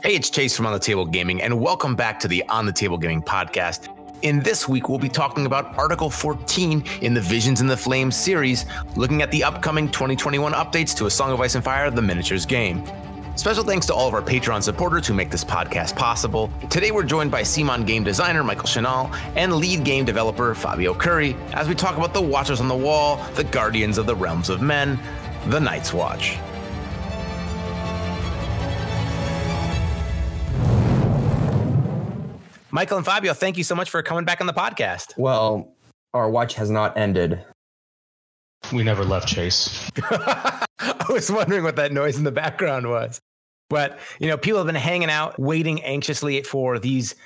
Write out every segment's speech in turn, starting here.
Hey, it's Chase from On the Table Gaming, and welcome back to the On the Table Gaming podcast. In this week, we'll be talking about Article 14 in the Visions in the Flames series, looking at the upcoming 2021 updates to A Song of Ice and Fire, the miniatures game. Special thanks to all of our Patreon supporters who make this podcast possible. Today, we're joined by CMON game designer Michael Shinall and lead game developer Fabio Cury as we talk about the Watchers on the Wall, the Guardians of the Realms of Men, the Night's Watch. Michael and Fabio, thank you so much for coming back on the podcast. Well, our watch has not ended. We never left Chase. I was wondering what that noise in the background was. But, you know, people have been hanging out, waiting anxiously for these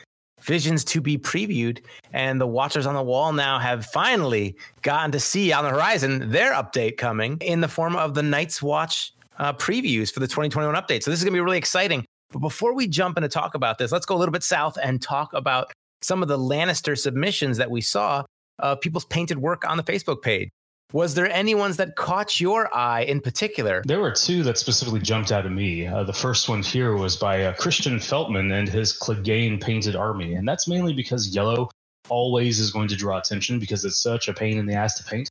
visions to be previewed. And the watchers on the wall now have finally gotten to see on the horizon their update coming in the form of the Night's Watch uh, previews for the 2021 update. So this is going to be really exciting. But before we jump in to talk about this, let's go a little bit south and talk about some of the Lannister submissions that we saw of people's painted work on the Facebook page. Was there any ones that caught your eye in particular? There were two that specifically jumped out at me. Uh, the first one here was by uh, Christian Feltman and his Clegane painted army. And that's mainly because yellow always is going to draw attention because it's such a pain in the ass to paint.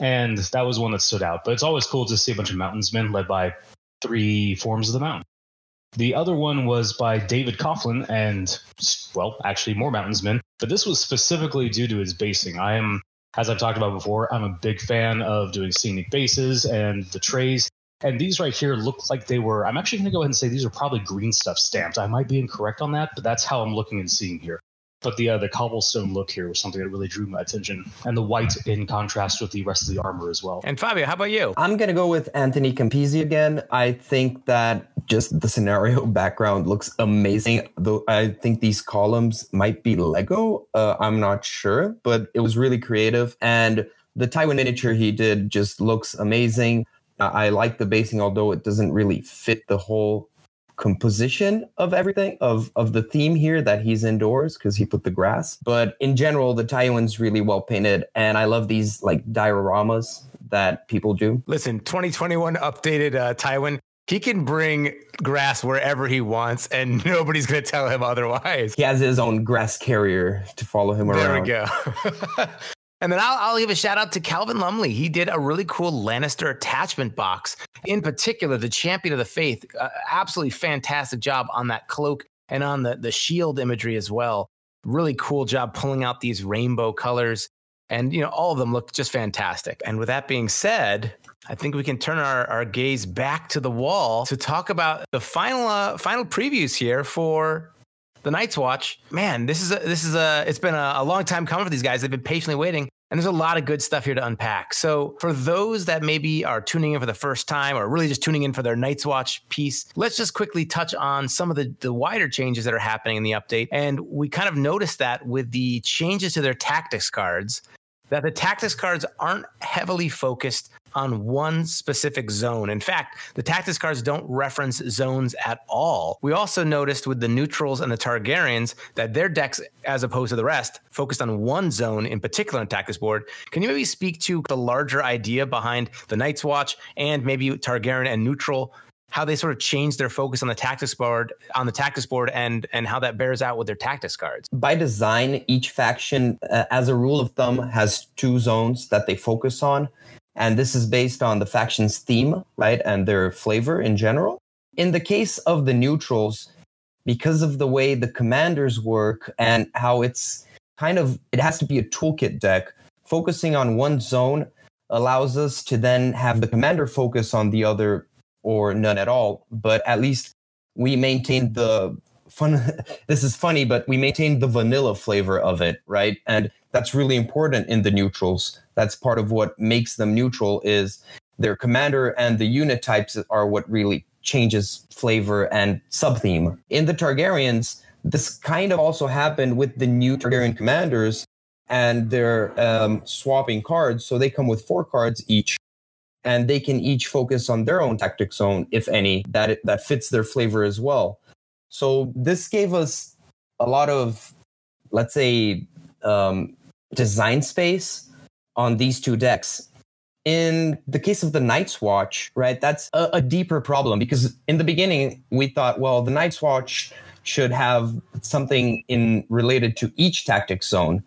And that was one that stood out. But it's always cool to see a bunch of mountainsmen led by three forms of the mountain. The other one was by David Coughlin and, well, actually more Mountainsmen, but this was specifically due to his basing. I am, as I've talked about before, I'm a big fan of doing scenic bases and the trays. And these right here look like they were, I'm actually going to go ahead and say these are probably green stuff stamped. I might be incorrect on that, but that's how I'm looking and seeing here. But the uh, the cobblestone look here was something that really drew my attention, and the white in contrast with the rest of the armor as well. And Fabio, how about you? I'm gonna go with Anthony Campisi again. I think that just the scenario background looks amazing. Though I think these columns might be Lego. Uh, I'm not sure, but it was really creative. And the Tywin miniature he did just looks amazing. I like the basing, although it doesn't really fit the whole composition of everything of of the theme here that he's indoors because he put the grass. But in general the tywin's really well painted and i love these like dioramas that people do. Listen 2021 updated uh, tywin he can bring grass wherever he wants and nobody's going to tell him otherwise. He has his own grass carrier to follow him there around. there we go And then I'll, I'll, give a shout out to Calvin Lumley. He did a really cool Lannister attachment box. In particular, the Champion of the Faith, uh, absolutely fantastic job on that cloak and on the, the shield imagery as well. Really cool job pulling out these rainbow colors. And, you know, all of them look just fantastic. And with that being said, I think we can turn our, our gaze back to the wall to talk about the final uh, final previews here for the Night's Watch, man, this is a, this is a it's been a, a long time coming for these guys. They've been patiently waiting. And there's a lot of good stuff here to unpack. So, for those that maybe are tuning in for the first time or really just tuning in for their Night's Watch piece, let's just quickly touch on some of the, the wider changes that are happening in the update. And we kind of noticed that with the changes to their tactics cards, that the tactics cards aren't heavily focused on one specific zone. In fact, the tactics cards don't reference zones at all. We also noticed with the neutrals and the Targaryens that their decks, as opposed to the rest, focused on one zone in particular on tactics board. Can you maybe speak to the larger idea behind the Night's Watch and maybe Targaryen and neutral? How they sort of changed their focus on the tactics board, on the tactics board, and and how that bears out with their tactics cards. By design, each faction, uh, as a rule of thumb, has two zones that they focus on. And this is based on the faction's theme, right? And their flavor in general. In the case of the neutrals, because of the way the commanders work and how it's kind of, it has to be a toolkit deck, focusing on one zone allows us to then have the commander focus on the other or none at all. But at least we maintain the fun. this is funny, but we maintain the vanilla flavor of it, right? And that's really important in the neutrals. That's part of what makes them neutral is their commander and the unit types are what really changes flavor and subtheme. In the Targaryens, this kind of also happened with the new Targaryen commanders and they're um, swapping cards. So they come with four cards each and they can each focus on their own tactic zone, if any, that, that fits their flavor as well. So this gave us a lot of, let's say, um, design space on these two decks in the case of the Night's Watch, right, that's a, a, deeper problem because in the beginning we thought, well, the Night's Watch should have something in related to each tactic zone,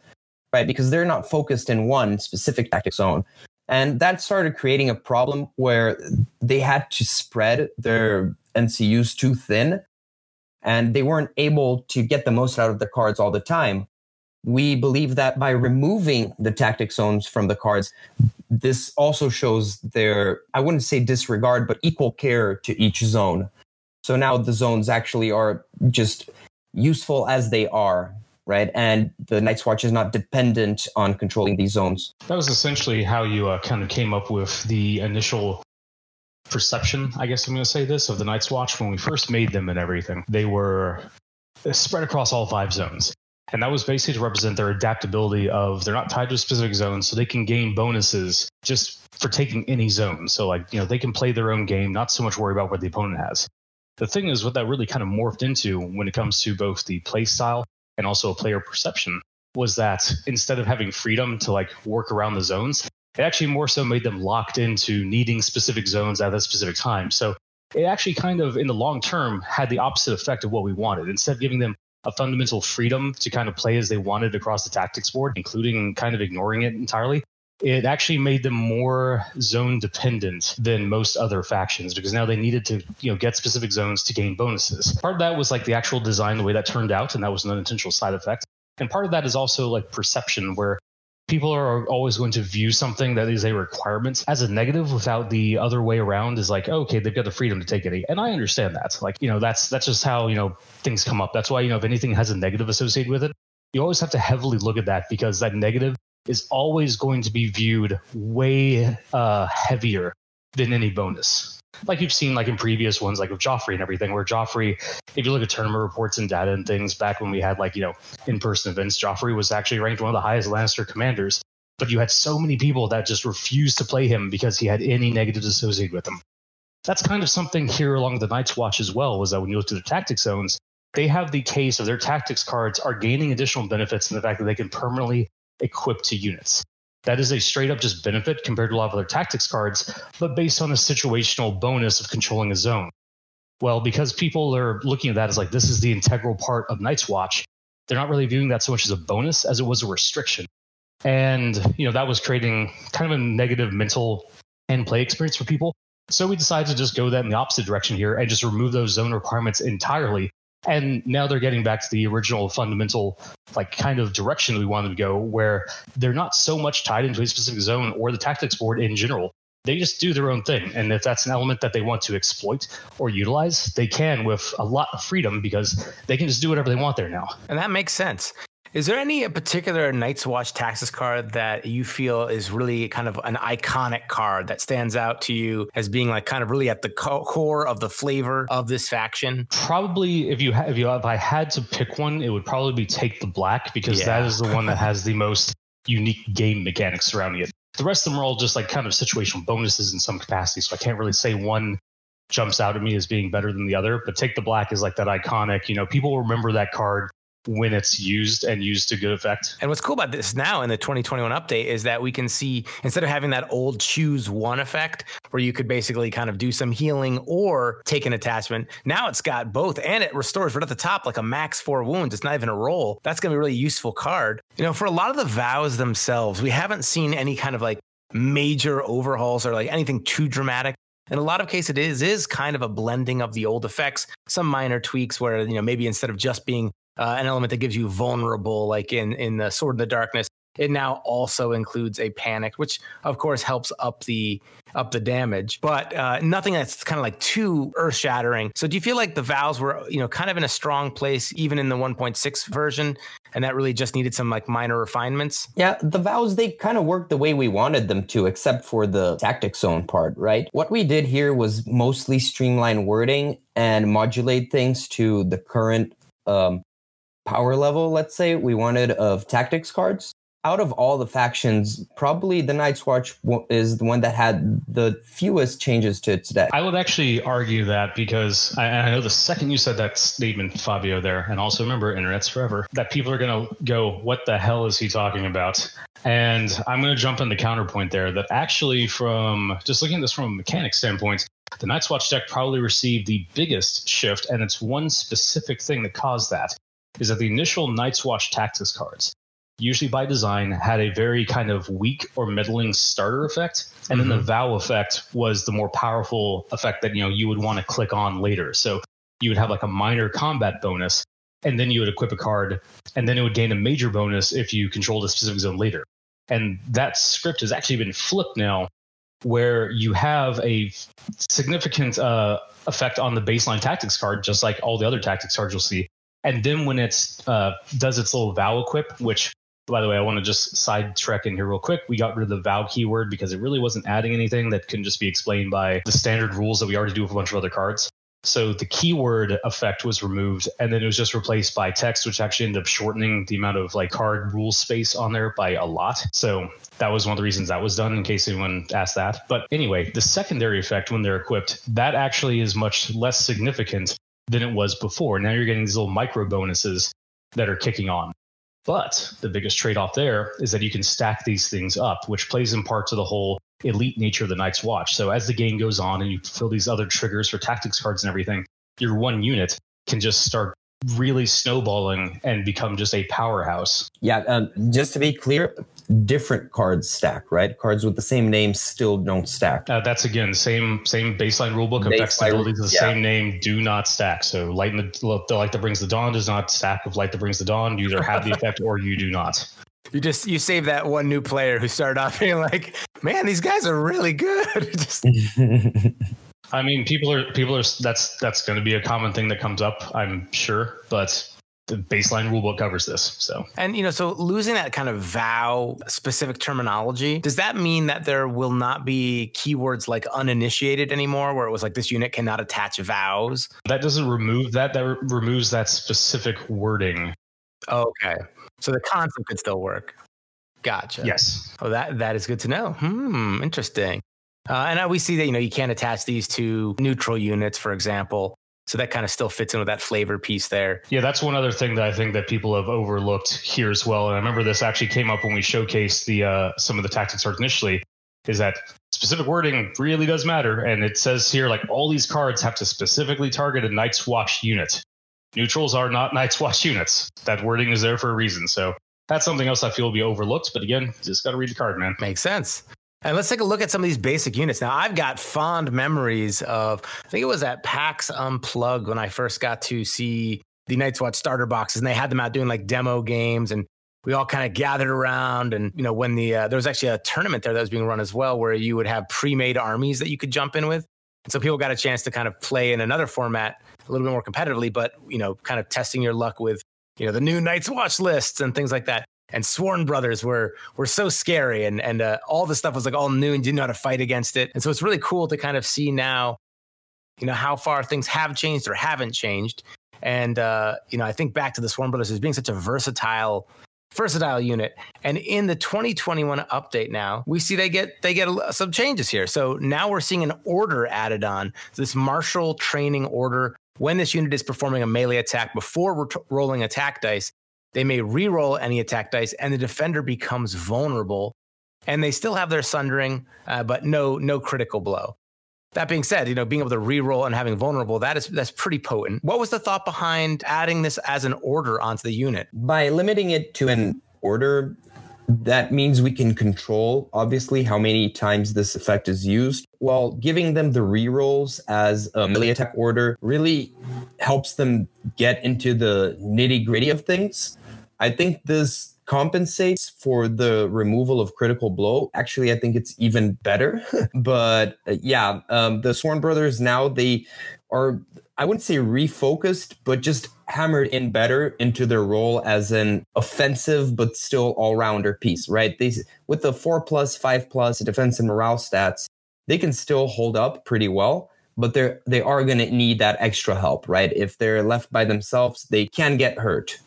right? Because they're not focused in one specific tactic zone. And that started creating a problem where they had to spread their NCUs too thin and they weren't able to get the most out of their cards all the time. We believe that by removing the tactic zones from the cards, this also shows their, I wouldn't say disregard, but equal care to each zone. So now the zones actually are just useful as they are, right? And the Night's Watch is not dependent on controlling these zones. That was essentially how you uh, kind of came up with the initial perception, I guess I'm going to say this, of the Night's Watch when we first made them and everything. They were spread across all five zones. And that was basically to represent their adaptability of they're not tied to a specific zone, so they can gain bonuses just for taking any zone. So like, you know, they can play their own game, not so much worry about what the opponent has. The thing is what that really kind of morphed into when it comes to both the play style and also a player perception was that instead of having freedom to like work around the zones, it actually more so made them locked into needing specific zones at a specific time. So it actually kind of in the long term had the opposite effect of what we wanted. Instead of giving them a fundamental freedom to kind of play as they wanted across the tactics board, including kind of ignoring it entirely. It actually made them more zone dependent than most other factions because now they needed to, you know, get specific zones to gain bonuses. Part of that was like the actual design, the way that turned out, and that was an unintentional side effect. And part of that is also like perception, where people are always going to view something that is a requirement as a negative without the other way around is like okay they've got the freedom to take it. And i understand that. Like you know that's that's just how you know things come up. That's why you know if anything has a negative associated with it you always have to heavily look at that because that negative is always going to be viewed way uh, heavier than any bonus like you've seen like in previous ones, like with Joffrey and everything, where Joffrey, if you look at tournament reports and data and things back when we had like, you know, in-person events, Joffrey was actually ranked one of the highest Lannister commanders. But you had so many people that just refused to play him because he had any negatives associated with him. That's kind of something here along the Night's Watch as well, was that when you look at the tactics zones, they have the case of their tactics cards are gaining additional benefits in the fact that they can permanently equip to units. That is a straight up just benefit compared to a lot of other tactics cards, but based on a situational bonus of controlling a zone. Well, because people are looking at that as like this is the integral part of Night's Watch, they're not really viewing that so much as a bonus as it was a restriction. And, you know, that was creating kind of a negative mental and play experience for people. So we decided to just go that in the opposite direction here and just remove those zone requirements entirely and now they're getting back to the original fundamental like kind of direction we wanted to go where they're not so much tied into a specific zone or the tactics board in general. They just do their own thing. And if that's an element that they want to exploit or utilize they can with a lot of freedom because they can just do whatever they want there now. And that makes sense is there any uh, particular Night's Watch Tactics card that you feel is really kind of an iconic card that stands out to you as being like kind of really at the core of the flavor of this faction? Probably, if you ha- if you if I had to pick one, it would probably be Take the Black because yeah. that is the one that has the most unique game mechanics surrounding it. The rest of them are all just like kind of situational bonuses in some capacity, so I can't really say one jumps out at me as being better than the other. But Take the Black is like that iconic. You know, people remember that card when it's used and used to good effect. And what's cool about this now in the 2021 update is that we can see instead of having that old choose one effect where you could basically kind of do some healing or take an attachment, now it's got both and it restores right at the top like a max four wounds. It's not even a roll. That's going to be a really useful card. You know, for a lot of the vows themselves, we haven't seen any kind of like major overhauls or like anything too dramatic. In a lot of cases, it is is kind of a blending of the old effects, some minor tweaks where you know maybe instead of just being uh, an element that gives you vulnerable, like in in the Sword in the Darkness. It now also includes a panic, which of course helps up the up the damage, but uh, nothing that's kind of like too earth shattering. So, do you feel like the vows were you know kind of in a strong place even in the 1.6 version, and that really just needed some like minor refinements? Yeah, the vows they kind of worked the way we wanted them to, except for the tactic zone part, right? What we did here was mostly streamline wording and modulate things to the current um, power level, let's say, we wanted of tactics cards. Out of all the factions, probably the Night's Watch is the one that had the fewest changes to its deck. I would actually argue that because I, I know the second you said that statement, Fabio, there, and also remember, internet's forever, that people are going to go, what the hell is he talking about? And I'm going to jump in the counterpoint there that actually, from just looking at this from a mechanic standpoint, the Night's Watch deck probably received the biggest shift, and it's one specific thing that caused that is that the initial Night's Watch tactics cards, usually by design, had a very kind of weak or middling starter effect, and mm-hmm. then the mm-hmm. vow effect was the more powerful effect that you know you would want to click on later. So you would have like a minor combat bonus, and then you would equip a card, and then it would gain a major bonus if you controlled a specific zone later. And that script has actually been flipped now, where you have a significant uh, effect on the baseline tactics card, just like all the other tactics cards you'll see. And then when it uh, does its little vow equip, which by the way, I want to just side trek in here real quick. We got rid of the vow keyword because it really wasn't adding anything that can just be explained by the standard rules that we already do with a bunch of other cards. So the keyword effect was removed and then it was just replaced by text, which actually ended up shortening the amount of like card rule space on there by a lot. So that was one of the reasons that was done in case anyone asked that. But anyway, the secondary effect when they're equipped, that actually is much less significant than it was before. Now you're getting these little micro bonuses that are kicking on. But the biggest trade off there is that you can stack these things up, which plays in part to the whole elite nature of the Night's Watch. So as the game goes on and you fill these other triggers for tactics cards and everything, your one unit can just start really snowballing and become just a powerhouse. Yeah, um, just to be clear, different cards stack, right? Cards with the same name still don't stack. Uh, that's again same same baseline rulebook. Effects abilities the yeah. same name do not stack. So light the, the light that brings the dawn does not stack with light that brings the dawn. You either have the effect or you do not. You just you save that one new player who started off being like, "Man, these guys are really good." just... I mean, people are people are that's that's going to be a common thing that comes up, I'm sure, but the baseline rulebook covers this. So, and you know, so losing that kind of vow specific terminology, does that mean that there will not be keywords like uninitiated anymore, where it was like this unit cannot attach vows? That doesn't remove that. That removes that specific wording. Okay. So the concept could still work. Gotcha. Yes. Oh, that that is good to know. Hmm. Interesting. Uh, and we see that you know you can't attach these to neutral units, for example. So that kind of still fits in with that flavor piece there. Yeah, that's one other thing that I think that people have overlooked here as well. And I remember this actually came up when we showcased the uh, some of the tactics cards initially. Is that specific wording really does matter? And it says here like all these cards have to specifically target a Night's Watch unit. Neutrals are not Night's Watch units. That wording is there for a reason. So that's something else I feel will be overlooked. But again, just got to read the card, man. Makes sense. And let's take a look at some of these basic units. Now, I've got fond memories of, I think it was at PAX Unplugged when I first got to see the Night's Watch starter boxes, and they had them out doing like demo games, and we all kind of gathered around. And you know, when the uh, there was actually a tournament there that was being run as well, where you would have pre-made armies that you could jump in with, and so people got a chance to kind of play in another format a little bit more competitively, but you know, kind of testing your luck with you know the new Night's Watch lists and things like that. And Sworn Brothers were were so scary, and and uh, all the stuff was like all new and didn't know how to fight against it. And so it's really cool to kind of see now, you know, how far things have changed or haven't changed. And uh, you know, I think back to the Sworn Brothers as being such a versatile versatile unit. And in the 2021 update now, we see they get they get some changes here. So now we're seeing an order added on this martial training order. When this unit is performing a melee attack before rolling attack dice, they may re-roll any attack dice, and the defender becomes vulnerable. And they still have their sundering, uh, but no no critical blow. That being said, you know, being able to re-roll and having vulnerable, that is that's pretty potent. What was the thought behind adding this as an order onto the unit? By limiting it to an order, that means we can control obviously how many times this effect is used while giving them the rerolls as a melee attack order really helps them get into the nitty gritty of things. I think this compensates for the removal of critical blow. Actually, I think it's even better. but uh, yeah, um, the Sworn Brothers now they are I wouldn't say refocused, but just hammered in better into their role as an offensive but still all rounder piece, right? These with the four plus, five plus defense and morale stats, they can still hold up pretty well, but they're they are gonna need that extra help, right? If they're left by themselves, they can get hurt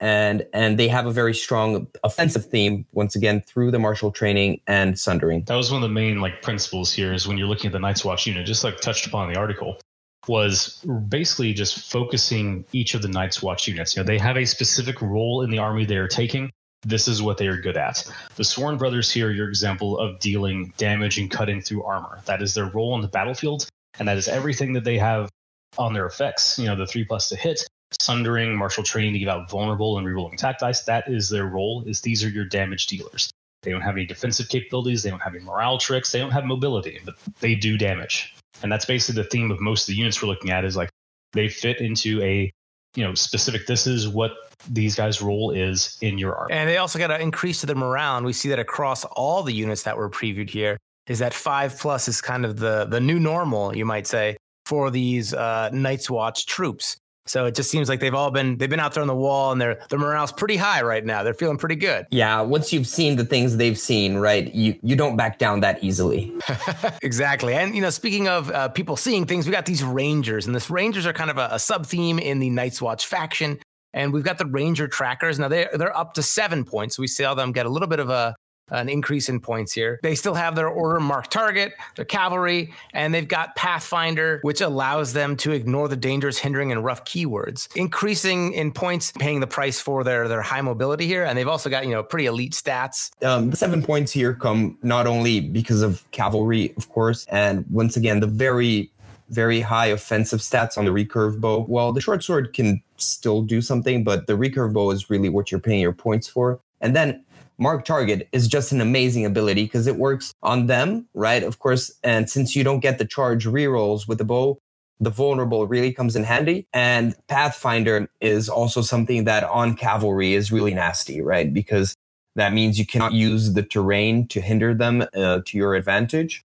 and and they have a very strong offensive theme once again through the martial training and sundering. That was one of the main like principles here is when you're looking at the Night's Watch unit, just like touched upon in the article, was basically just focusing each of the Night's Watch units. You know, they have a specific role in the army they are taking, this is what they are good at. The Sworn Brothers here are your example of dealing damage and cutting through armor. That is their role on the battlefield, and that is everything that they have on their effects. You know, the three plus to hit, sundering, martial training to give out vulnerable and rerolling attack dice. That is their role. Is these are your damage dealers. They don't have any defensive capabilities. They don't have any morale tricks. They don't have mobility, but they do damage. And that's basically the theme of most of the units we're looking at is like they fit into a you know specific this is what these guys role is in your army and they also got to increase to their morale and we see that across all the units that were previewed here is that five plus is kind of the the new normal you might say for these uh, night's watch troops so it just seems like they've all been they've been out there on the wall and their their morale's pretty high right now. They're feeling pretty good. Yeah, once you've seen the things they've seen, right, you you don't back down that easily. exactly. And you know, speaking of uh, people seeing things, we got these rangers, and this rangers are kind of a, a sub theme in the Night's Watch faction. And we've got the ranger trackers. Now they're they're up to seven points. We saw them get a little bit of a an increase in points here. They still have their order marked target, their cavalry, and they've got Pathfinder, which allows them to ignore the dangers, hindering, and rough keywords, increasing in points, paying the price for their their high mobility here. And they've also got you know pretty elite stats. Um, the seven points here come not only because of cavalry, of course, and once again the very very high offensive stats on the recurve bow. Well, the short sword can still do something, but the recurve bow is really what you're paying your points for. And then Mark Target is just an amazing ability because it works on them, right? Of course. And since you don't get the charge rerolls with the bow, the vulnerable really comes in handy. And Pathfinder is also something that on cavalry is really nasty, right? Because that means you cannot use the terrain to hinder them uh, to your advantage.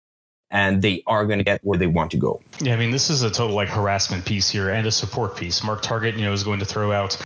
And they are going to get where they want to go. Yeah, I mean, this is a total like harassment piece here and a support piece. Mark Target, you know, is going to throw out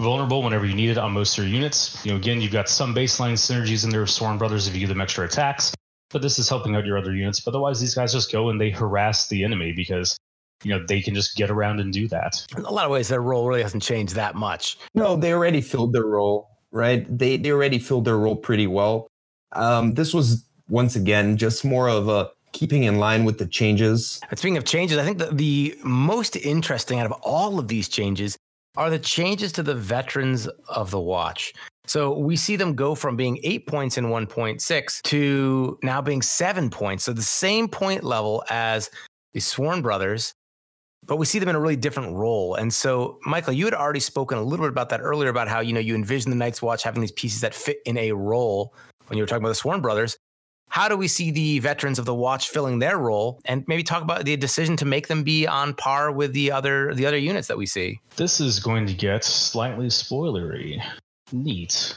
vulnerable whenever you need it on most of your units. You know, again, you've got some baseline synergies in there with Sworn Brothers if you give them extra attacks, but this is helping out your other units. But otherwise, these guys just go and they harass the enemy because you know they can just get around and do that. In a lot of ways, their role really hasn't changed that much. No, they already filled their role, right? They they already filled their role pretty well. Um, this was once again just more of a keeping in line with the changes. And speaking of changes, I think that the most interesting out of all of these changes are the changes to the veterans of the watch. So we see them go from being eight points in 1.6 to now being seven points. So the same point level as the Sworn Brothers, but we see them in a really different role. And so, Michael, you had already spoken a little bit about that earlier about how, you know, you envision the Night's Watch having these pieces that fit in a role when you were talking about the Sworn Brothers how do we see the veterans of the watch filling their role? And maybe talk about the decision to make them be on par with the other the other units that we see. This is going to get slightly spoilery. Neat.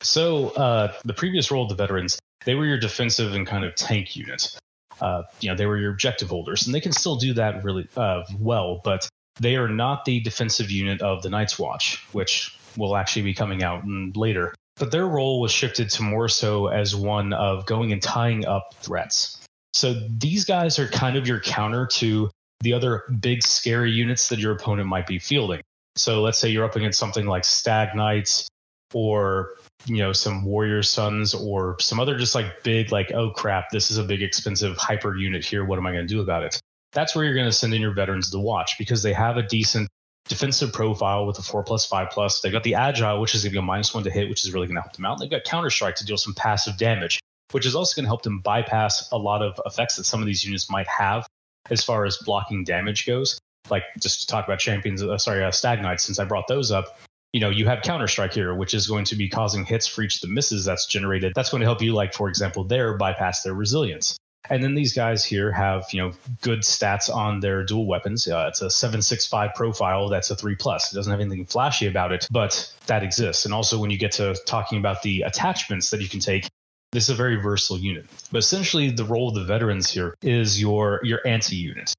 So uh, the previous role of the veterans they were your defensive and kind of tank unit uh, you know they were your objective holders and they can still do that really uh, well but they are not the defensive unit of the night's watch which will actually be coming out later but their role was shifted to more so as one of going and tying up threats. So these guys are kind of your counter to the other big scary units that your opponent might be fielding. So let's say you're up against something like Stag Knights or you know some warrior sons or some other just like big like oh crap this is a big expensive hyper unit here what am i going to do about it that's where you're going to send in your veterans to watch because they have a decent defensive profile with a four plus five plus. They've got the agile, which is going to be a minus one to hit, which is really going to help them out. They've got counter strike to deal some passive damage, which is also going to help them bypass a lot of effects that some of these units might have as far as blocking damage goes. Like just to talk about champions, uh, sorry, uh, stag knights, since I brought those up. You know, you have counter strike here, which is going to be causing hits for each of the misses that's generated. That's going to help you, like for example, there bypass their resilience. And then these guys here have, you know, good stats on their dual weapons. Uh, it's a 765 profile. That's a three plus. It doesn't have anything flashy about it, but that exists. And also when you get to talking about the attachments that you can take, this is a very versatile unit. But essentially the role of the veterans here is your your anti-unit.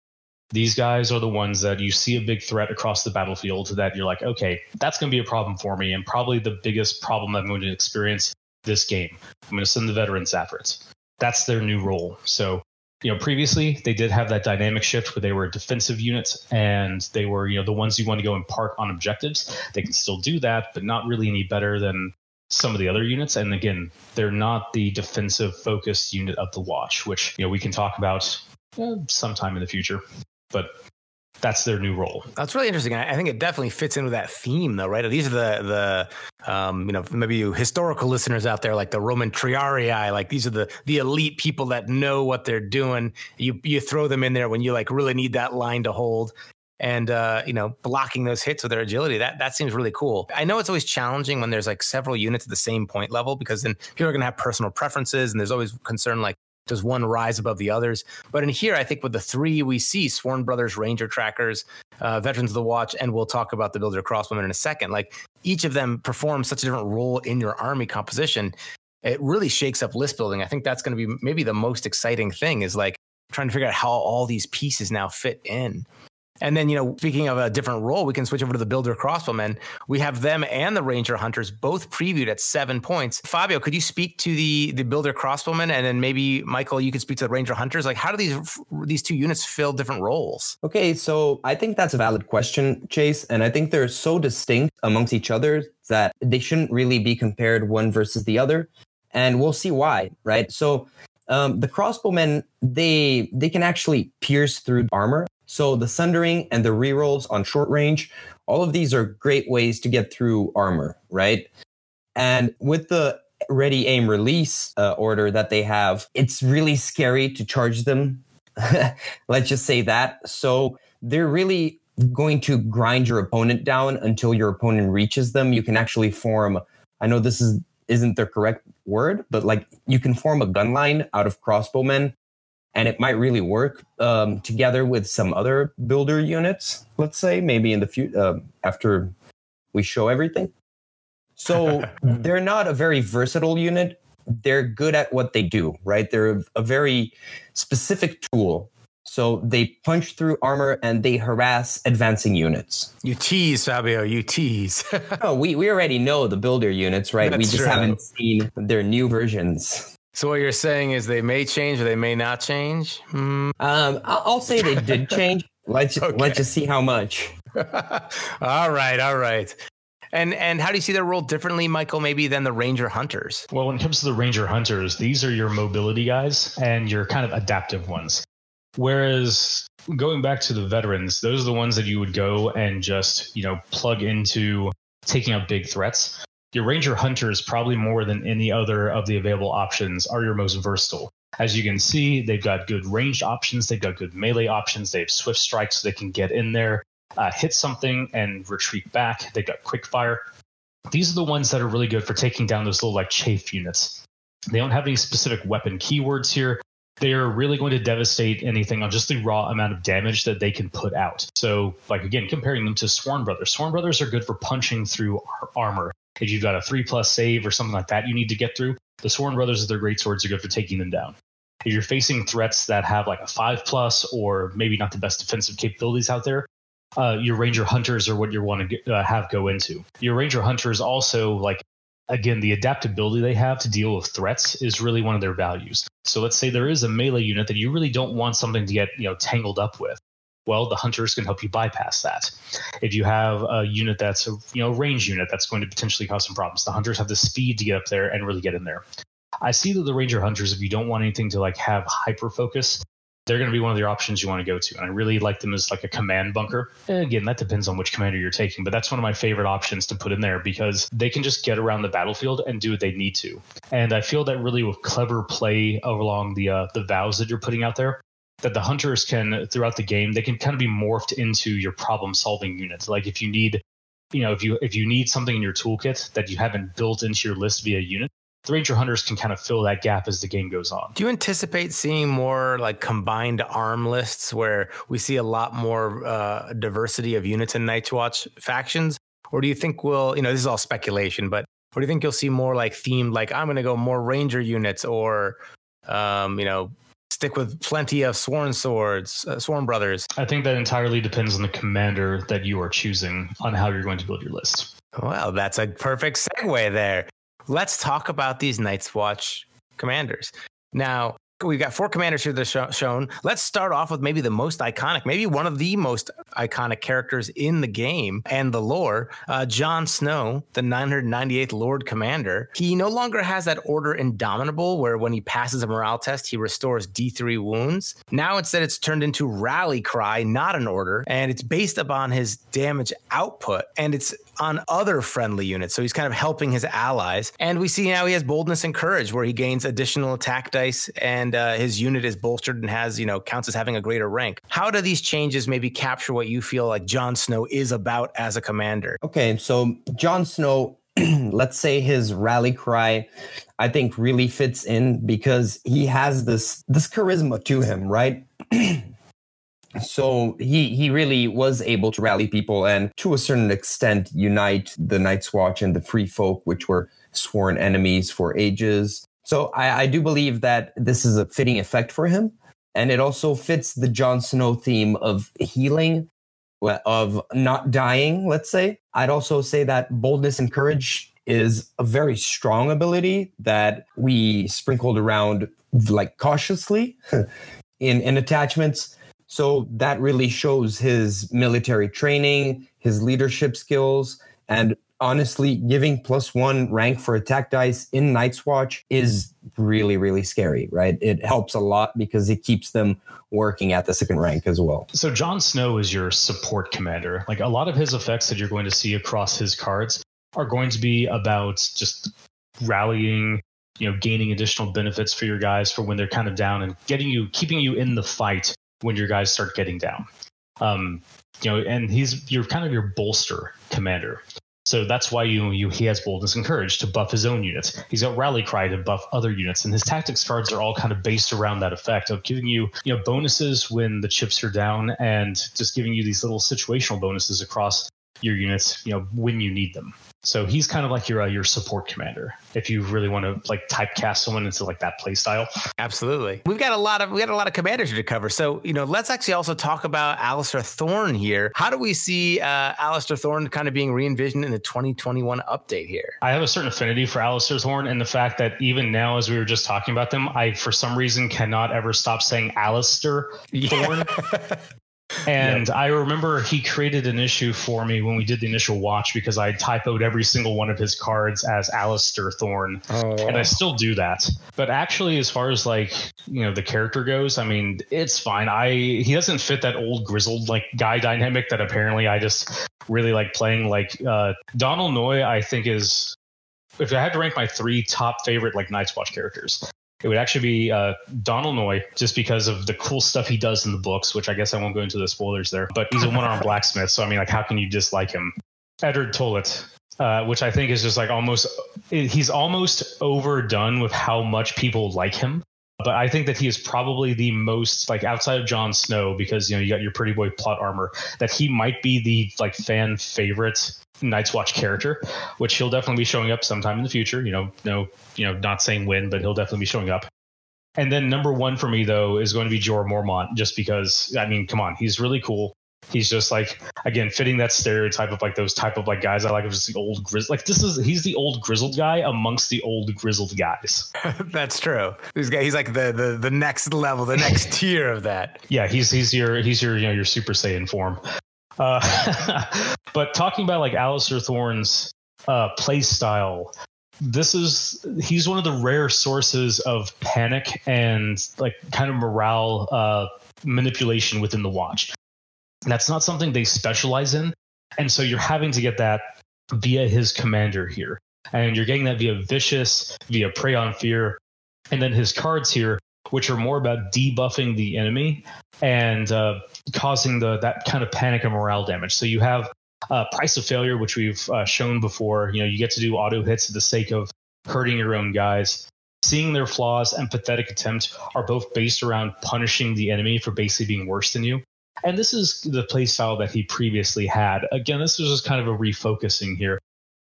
These guys are the ones that you see a big threat across the battlefield that you're like, okay, that's going to be a problem for me, and probably the biggest problem I'm going to experience this game. I'm going to send the veterans after it that's their new role. So, you know, previously they did have that dynamic shift where they were defensive units and they were, you know, the ones you want to go and park on objectives. They can still do that, but not really any better than some of the other units. And again, they're not the defensive focused unit of the watch, which, you know, we can talk about eh, sometime in the future. But that's their new role. That's really interesting. I think it definitely fits in with that theme, though, right? These are the the um, you know maybe you historical listeners out there, like the Roman triarii, like these are the the elite people that know what they're doing. You you throw them in there when you like really need that line to hold. And uh, you know, blocking those hits with their agility that that seems really cool. I know it's always challenging when there's like several units at the same point level because then people are going to have personal preferences, and there's always concern like does one rise above the others? But in here, I think with the three we see Sworn Brothers, Ranger Trackers, uh, Veterans of the Watch, and we'll talk about the Builder Crossbowmen in a second. Like each of them performs such a different role in your army composition. It really shakes up list building. I think that's going to be maybe the most exciting thing is like trying to figure out how all these pieces now fit in. And then, you know, speaking of a different role, we can switch over to the builder crossbowmen. We have them and the ranger hunters both previewed at seven points. Fabio, could you speak to the the builder crossbowmen, and then maybe Michael, you could speak to the ranger hunters? Like, how do these these two units fill different roles? Okay, so I think that's a valid question, Chase, and I think they're so distinct amongst each other that they shouldn't really be compared one versus the other, and we'll see why. Right, so. Um, the crossbowmen they they can actually pierce through armor so the sundering and the rerolls on short range, all of these are great ways to get through armor, right? And with the ready aim release uh, order that they have, it's really scary to charge them. Let's just say that. So they're really going to grind your opponent down until your opponent reaches them. You can actually form, I know this is isn't the correct word, but like you can form a gun line out of crossbowmen and it might really work um, together with some other builder units. Let's say maybe in the future uh, after we show everything. So they're not a very versatile unit. They're good at what they do, right? They're a very specific tool. So they punch through armor and they harass advancing units. You tease, Fabio. You tease. no, we, we already know the builder units, right? That's we just true. haven't seen their new versions. So what you're saying is they may change or they may not change. Hmm. Um, I'll say they did change. Let's okay. let's just see how much. all right, all right. And and how do you see their role differently, Michael? Maybe than the Ranger Hunters. Well, when it comes to the Ranger Hunters, these are your mobility guys and your kind of adaptive ones. Whereas going back to the veterans, those are the ones that you would go and just you know plug into taking out big threats your ranger hunters probably more than any other of the available options are your most versatile. As you can see they've got good ranged options they've got good melee options they have swift strikes so they can get in there uh, hit something and retreat back. They've got quick fire. These are the ones that are really good for taking down those little like chafe units. They don't have any specific weapon keywords here. They are really going to devastate anything on just the raw amount of damage that they can put out. So, like again, comparing them to Sworn Brothers, Sworn Brothers are good for punching through armor if you've got a three plus save or something like that you need to get through, the Sworn Brothers their great swords are good for taking them down. If you're facing threats that have like a five plus or maybe not the best defensive capabilities out there, uh, your Ranger Hunters are what you want to uh, have go into. Your Ranger Hunters also like again the adaptability they have to deal with threats is really one of their values. So let's say there is a melee unit that you really don't want something to get you know tangled up with well, the hunters can help you bypass that. If you have a unit that's a you know range unit that's going to potentially cause some problems, the hunters have the speed to get up there and really get in there. I see that the ranger hunters, if you don't want anything to like have hyper focus, they're going to be one of the options you want to go to. And I really like them as like a command bunker. And again, that depends on which commander you're taking, but that's one of my favorite options to put in there because they can just get around the battlefield and do what they need to. And I feel that really with clever play along the uh, the vows that you're putting out there, that the hunters can throughout the game they can kind of be morphed into your problem solving units. Like if you need you know if you if you need something in your toolkit that you haven't built into your list via unit the ranger hunters can kind of fill that gap as the game goes on. Do you anticipate seeing more like combined arm lists where we see a lot more uh, diversity of units in night's watch factions? Or do you think we'll you know this is all speculation but or do you think you'll see more like themed like i'm going to go more ranger units or um, you know stick with plenty of sworn swords, uh, sworn brothers? I think that entirely depends on the commander that you are choosing on how you're going to build your list. Well, that's a perfect segue there. Let's talk about these Night's Watch commanders. Now, we've got four commanders here that are shown. Let's start off with maybe the most iconic, maybe one of the most iconic characters in the game and the lore. Uh, Jon Snow, the 998th Lord Commander. He no longer has that order Indomitable, where when he passes a morale test, he restores D3 wounds. Now instead, it's turned into Rally Cry, not an order, and it's based upon his damage output, and it's on other friendly units. So he's kind of helping his allies. And we see now he has boldness and courage, where he gains additional attack dice, and uh, his unit is bolstered and has, you know, counts as having a greater rank. How do these changes maybe capture what you feel like Jon Snow is about as a commander? Okay, so Jon Snow let's say his rally cry i think really fits in because he has this this charisma to him right so he he really was able to rally people and to a certain extent unite the Night's Watch and the Free Folk, which were sworn enemies for ages. So I, I do believe that this is a fitting effect for him, and it also fits the Jon Snow theme of healing, of not dying. Let's say I'd also say that boldness and courage is a very strong ability that we sprinkled around like cautiously in in attachments so that really shows his military training, his leadership skills, and honestly, giving plus one rank for attack dice in Night's Watch is really, really scary, right? It helps a lot because it keeps them working at the second rank as well. So Jon Snow is your support commander. Like a lot of his effects that you're going to see across his cards are going to be about just rallying, you know, gaining additional benefits for your guys for when they're kind of down and getting you, keeping you in the fight when your guys start getting down. Um, you know, and he's you're kind of your bolster commander. So that's why you you he has boldness and courage to buff his own units. He's got rally cry to buff other units, and his tactics cards are all kind of based around that effect of giving you you know bonuses when the chips are down, and just giving you these little situational bonuses across your units, you know, when you need them. So he's kind of like your uh, your support commander if you really want to like typecast someone into like that play style. Absolutely. We've got a lot of we got a lot of commanders to cover. So, you know, let's actually also talk about Alistair Thorn here. How do we see uh Alistair Thorn kind of being re-envisioned in the 2021 update here? I have a certain affinity for Alistair Thorn and the fact that even now as we were just talking about them, I for some reason cannot ever stop saying Alistair Thorn. And yep. I remember he created an issue for me when we did the initial watch because I typoed every single one of his cards as Alistair Thorn. Oh, And I still do that. But actually, as far as like, you know, the character goes, I mean, it's fine. I he doesn't fit that old grizzled like guy dynamic that apparently I just really like playing. Like uh Donal Noye, I think is if I had to rank my three top favorite like Night's Watch characters, it would actually be uh, Donal Noye, just because of the cool stuff he does in the books, which I guess I won't go into the spoilers there. But he's a one-armed blacksmith, so I mean, like, how can you dislike him? Eddard Tollett, uh, which I think is just like almost he's almost overdone with how much people like him. But I think that he is probably the most like outside of Jon Snow because you know you got your pretty boy plot armor that he might be the like fan favorite Night's Watch character, which he'll definitely be showing up sometime in the future. You know, no, you know, not saying when, but he'll definitely be showing up. And then number one for me though is going to be Jorah Mormont, just because I mean, come on, he's really cool. He's just like again fitting that stereotype of like those type of like guys I like of just the old grizzled like this is he's the old grizzled guy amongst the old grizzled guys. That's true. He's he's like the the the next level, the next tier of that. Yeah, he's he's your he's your you know your Super Saiyan form. Uh, but talking about like Alistair Thorn's uh, play style, this is he's one of the rare sources of panic and like kind of morale uh, manipulation within the watch. That's not something they specialize in, and so you're having to get that via his commander here, and you're getting that via vicious, via prey on fear, and then his cards here, which are more about debuffing the enemy and uh, causing the that kind of panic and morale damage. So you have uh, price of failure, which we've uh, shown before. You know, you get to do auto hits for the sake of hurting your own guys. Seeing their flaws and pathetic attempt are both based around punishing the enemy for basically being worse than you. And this is the playstyle that he previously had. Again, this is just kind of a refocusing here.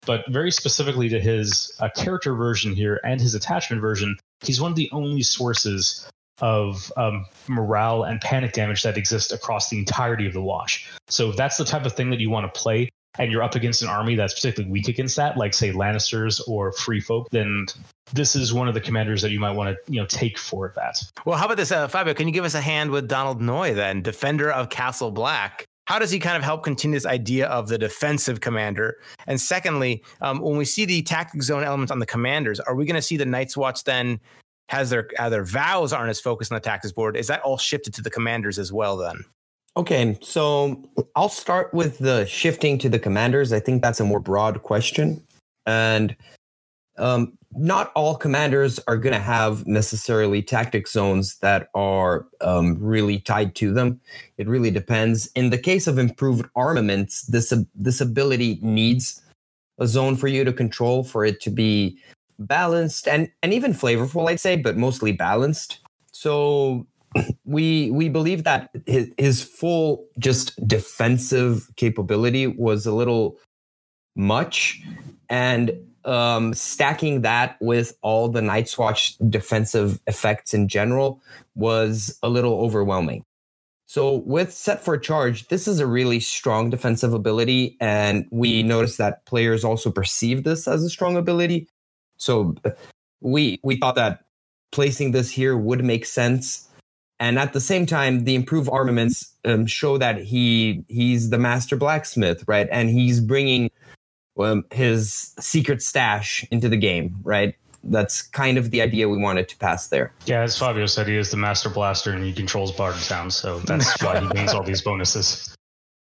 But very specifically to his uh, character version here and his attachment version, he's one of the only sources of um, morale and panic damage that exists across the entirety of the wash. So if that's the type of thing that you want to play, and you're up against an army that's particularly weak against that, like say Lannisters or Free Folk, then this is one of the commanders that you might want to you know take for that. Well, how about this, uh, Fabio? Can you give us a hand with Donal Noye then, defender of Castle Black? How does he kind of help continue this idea of the defensive commander? And secondly, um, when we see the tactic zone elements on the commanders, are we going to see the Night's Watch then has their uh, their vows aren't as focused on the tactics board? Is that all shifted to the commanders as well then? Okay, so I'll start with the shifting to the commanders. I think that's a more broad question. And um, not all commanders are going to have necessarily tactic zones that are um, really tied to them. It really depends. In the case of improved armaments, this this ability needs a zone for you to control for it to be balanced and and even flavorful, I'd say, but mostly balanced. So we we believe that his, his full just defensive capability was a little much and um, stacking that with all the Night's Watch defensive effects in general was a little overwhelming. So with set for charge, this is a really strong defensive ability, and we noticed that players also perceive this as a strong ability. So we we thought that placing this here would make sense and at the same time the improved armaments um, show that he he's the master blacksmith right? And he's bringing um, his secret stash into the game right? That's kind of the idea we wanted to pass there. Yeah as fabio said he is the master blaster and he controls Bardstown so that's why he gains all these bonuses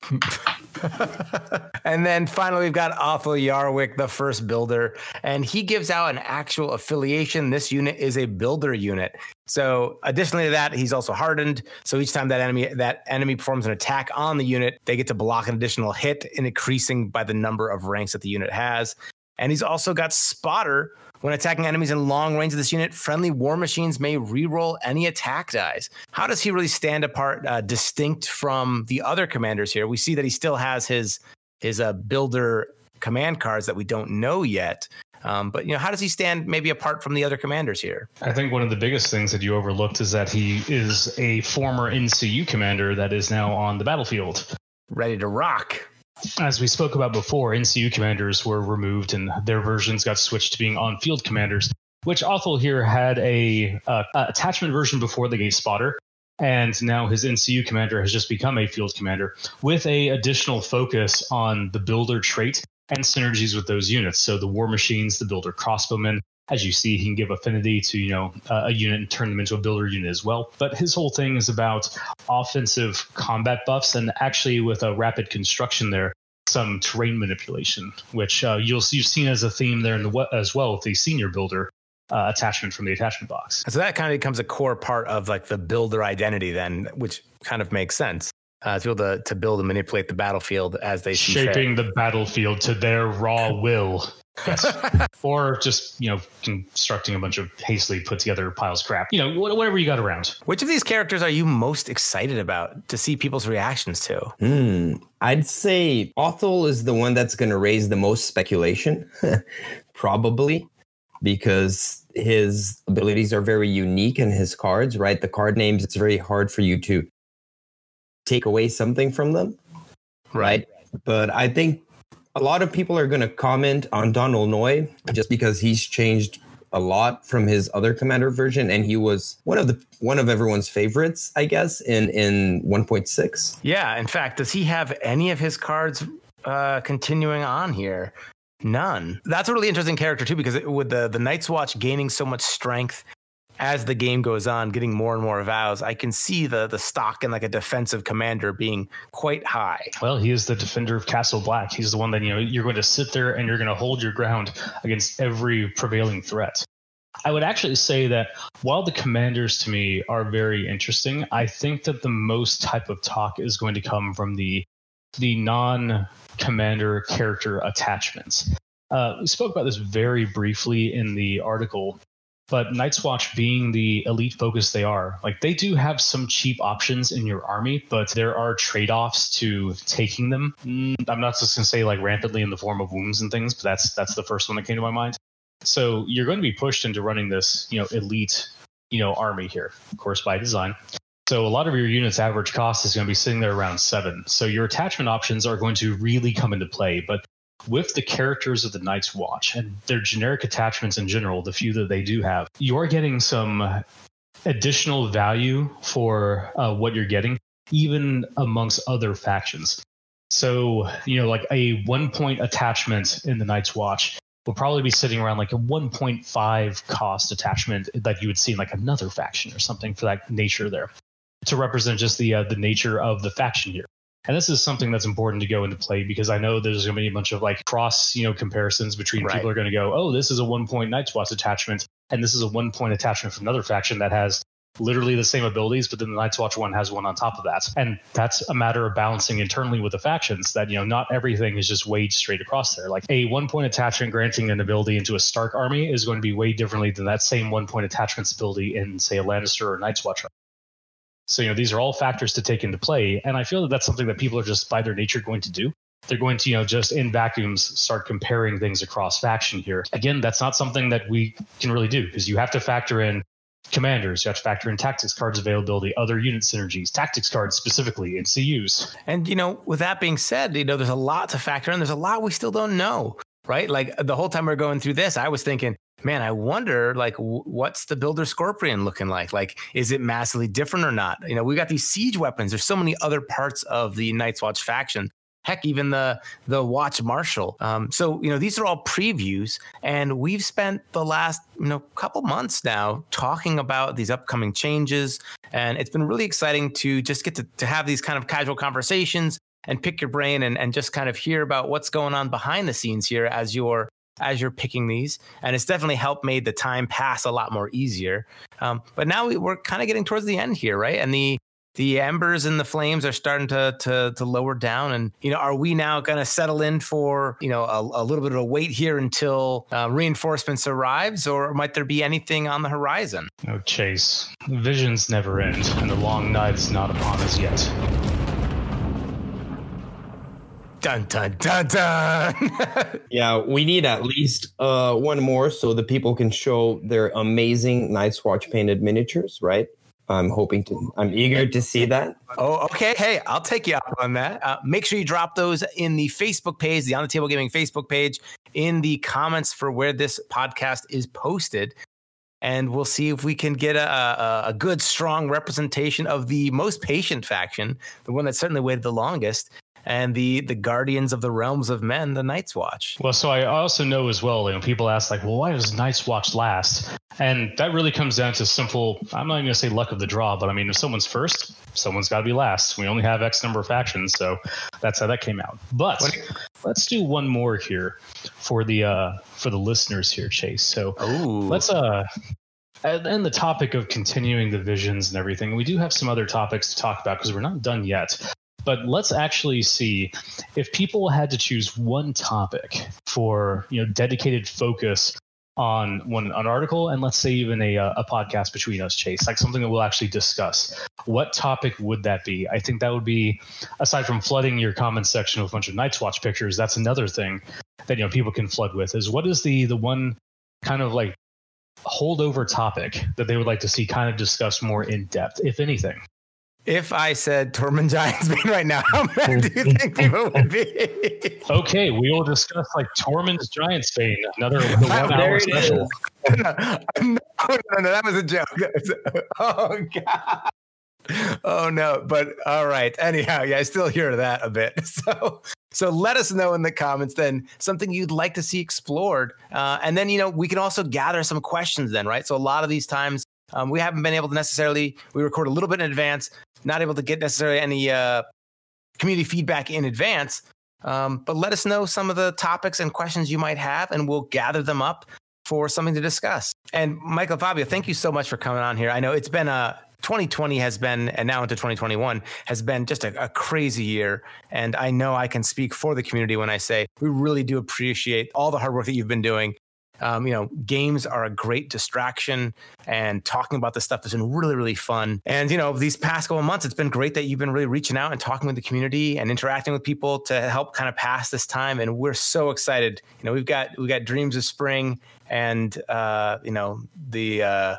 and then finally, we've got Othell Yarwick, the first builder, and he gives out an actual affiliation. This unit is a builder unit. So, additionally to that, he's also hardened. So each time that enemy that enemy performs an attack on the unit, they get to block an additional hit, increasing by the number of ranks that the unit has. And he's also got Spotter, when attacking enemies in long range of this unit, friendly war machines may reroll any attack dice. How does he really stand apart, uh, distinct from the other commanders here? We see that he still has his his uh, builder command cards that we don't know yet. Um, but you know, how does he stand maybe apart from the other commanders here? I think one of the biggest things that you overlooked is that he is a former NCU commander that is now on the battlefield, ready to rock as we spoke about before, NCU commanders were removed and their versions got switched to being on field commanders, which Othell here had a, uh, attachment version before the gate spotter. And now his NCU commander has just become a field commander with a additional focus on the builder trait and synergies with those units. So the war machines, the builder crossbowmen, as you see, he can give affinity to you know uh, a unit and turn them into a builder unit as well. But his whole thing is about offensive combat buffs and actually with a rapid construction there, some terrain manipulation, which uh, you'll see you've seen as a theme there in the as well with the senior builder uh, attachment from the attachment box. So that kind of becomes a core part of like the builder identity then, which kind of makes sense. Uh, to be able to, to build and manipulate the battlefield as they shaping the battlefield to their raw will. Yes. or just, you know, constructing a bunch of hastily put together piles of crap. You know, whatever you got around. Which of these characters are you most excited about to see people's reactions to? Mm, I'd say Othell is the one that's going to raise the most speculation, probably, because his abilities are very unique and his cards, right? The card names, it's very hard for you to take away something from them. Right. But I think a lot of people are going to comment on Donal Noye just because he's changed a lot from his other commander version and he was one of the one of everyone's favorites i guess in in 1.6 yeah in fact does he have any of his cards uh continuing on here? None. That's a really interesting character too because it, with the the night's watch gaining so much strength as the game goes on, getting more and more vows, I can see the the stock in like a defensive commander being quite high. Well, he is the defender of Castle Black. He's the one that you know you're going to sit there and you're going to hold your ground against every prevailing threat. I would actually say that while the commanders to me are very interesting, I think that the most type of talk is going to come from the the non commander character attachments. Uh, we spoke about this very briefly in the article but Night's Watch being the elite focus they are, like they do have some cheap options in your army, but there are trade offs to taking them. Mm, I'm not just gonna say like rampantly in the form of wounds and things, but that's that's the first one that came to my mind. So you're going to be pushed into running this, you know, elite, you know, army here, of course by design. So a lot of your units' average cost is going to be sitting there around seven. So your attachment options are going to really come into play. But with the characters of the Night's Watch and their generic attachments in general, the few that they do have, you're getting some additional value for uh, what you're getting, even amongst other factions. So, you know, like a one point attachment in the Night's Watch will probably be sitting around like a 1.5 cost attachment that you would see in like another faction or something for that nature there to represent just the uh, the nature of the faction here. And this is something that's important to go into play because I know there's going to be a bunch of like cross, you know, comparisons between right. people are going to go, oh, this is a one point Night's Watch attachment, and this is a one point attachment from another faction that has literally the same abilities, but then the Night's Watch one has one on top of that. And that's a matter of balancing internally with the factions that, you know, not everything is just weighed straight across there. Like a one point attachment granting an ability into a Stark army is going to be weighed differently than that same one point attachment's ability in, say, a Lannister or Night's Watch so, you know, these are all factors to take into play. And I feel that that's something that people are just by their nature going to do. They're going to, you know, just in vacuums start comparing things across faction here. Again, that's not something that we can really do because you have to factor in commanders, you have to factor in tactics cards availability, other unit synergies, tactics cards specifically, and CUs. And, you know, with that being said, you know, there's a lot to factor in. There's a lot we still don't know right? Like the whole time we are going through this, I was thinking, man, I wonder like w- what's the Builder Scorpion looking like? Like, is it massively different or not? You know, we got these siege weapons. There's so many other parts of the Night's Watch faction. Heck, even the the Watch Marshal. Um, so you know, these are all previews, and we've spent the last you know couple months now talking about these upcoming changes, and it's been really exciting to just get to, to have these kind of casual conversations and pick your brain and, and just kind of hear about what's going on behind the scenes here as you're as you're picking these. And it's definitely helped made the time pass a lot more easier. Um, but now we, we're kind of getting towards the end here right? And the the embers and the flames are starting to to, to lower down. And you know are we now going to settle in for you know a, a, little bit of a wait here until uh, reinforcements arrives or might there be anything on the horizon? Oh chase. Visions never end and the long night is not upon us yet Dun dun dun dun. yeah, we need at least uh, one more so the people can show their amazing Night's Watch painted miniatures, right? I'm hoping to. I'm eager to see that. Oh, okay. Hey, I'll take you up on that. Uh, make sure you drop those in the Facebook page, the On the Table Gaming Facebook page, in the comments for where this podcast is posted, and we'll see if we can get a, a, a good, strong representation of the most patient faction, the one that certainly waited the longest, and the the guardians of the realms of men, the Night's Watch. Well, so I also know as well, you know, people ask like, well, why does Night's Watch last? And that really comes down to simple. I'm not even gonna say luck of the draw, but I mean, if someone's first, someone's got to be last. We only have X number of factions, so that's how that came out. But let's do one more here for the uh for the listeners here, Chase. So Ooh. let's uh and the topic of continuing the visions and everything, we do have some other topics to talk about because we're not done yet. But let's actually see if people had to choose one topic for you know dedicated focus on one an article and let's say even a uh, a podcast between us chase like something that we'll actually discuss. What topic would that be? I think that would be aside from flooding your comment section with a bunch of night's watch pictures that's another thing that you know people can flood with is what is the the one kind of like holdover topic that they would like to see kind of discussed more in depth if anything if I said Tormund Giantsbane right now, how mad do you think people would be? okay, we will discuss like Tormund's Giantsbane, another the one hour special. No, no, no, no, that was a joke. oh god. Oh no, but all right. Anyhow, yeah, I still hear that a bit. So, so let us know in the comments then something you'd like to see explored, uh, and then you know we can also gather some questions then, right? So a lot of these times um, we haven't been able to necessarily we record a little bit in advance, not able to get necessarily any uh, community feedback in advance. Um, but let us know some of the topics and questions you might have, and we'll gather them up for something to discuss. And Michael Fabio, thank you so much for coming on here. I know it's been a 2020 has been, and now into 2021 has been just a, a, crazy year. And I know I can speak for the community when I say we really do appreciate all the hard work that you've been doing um, you know, games are a great distraction, and talking about this stuff has been really, really fun. And you know, these past couple months, it's been great that you've been really reaching out and talking with the community and interacting with people to help kind of pass this time. And we're so excited. You know, we've got we have got Dreams of Spring, and uh, you know the. Uh,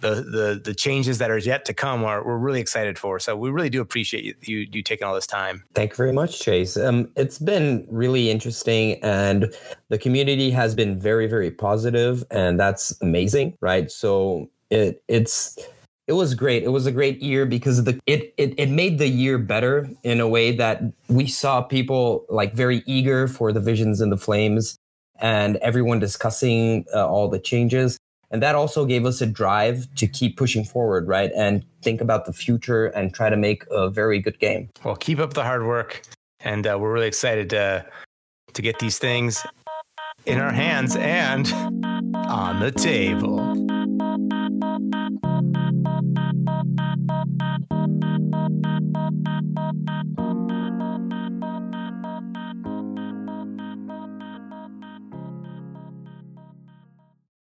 the the the changes that are yet to come are we're really excited for. So we really do appreciate you you, you taking all this time. Thank you very much, Chase. Um, it's been really interesting, and the community has been very very positive, and that's amazing, right? So it it's it was great. It was a great year because the it, it it made the year better in a way that we saw people like very eager for the visions and the flames and everyone discussing uh, all the changes and that also gave us a drive to keep pushing forward, right? And think about the future and try to make a very good game. Well, keep up the hard work. And uh, we're really excited to, to get these things in our hands and on the table.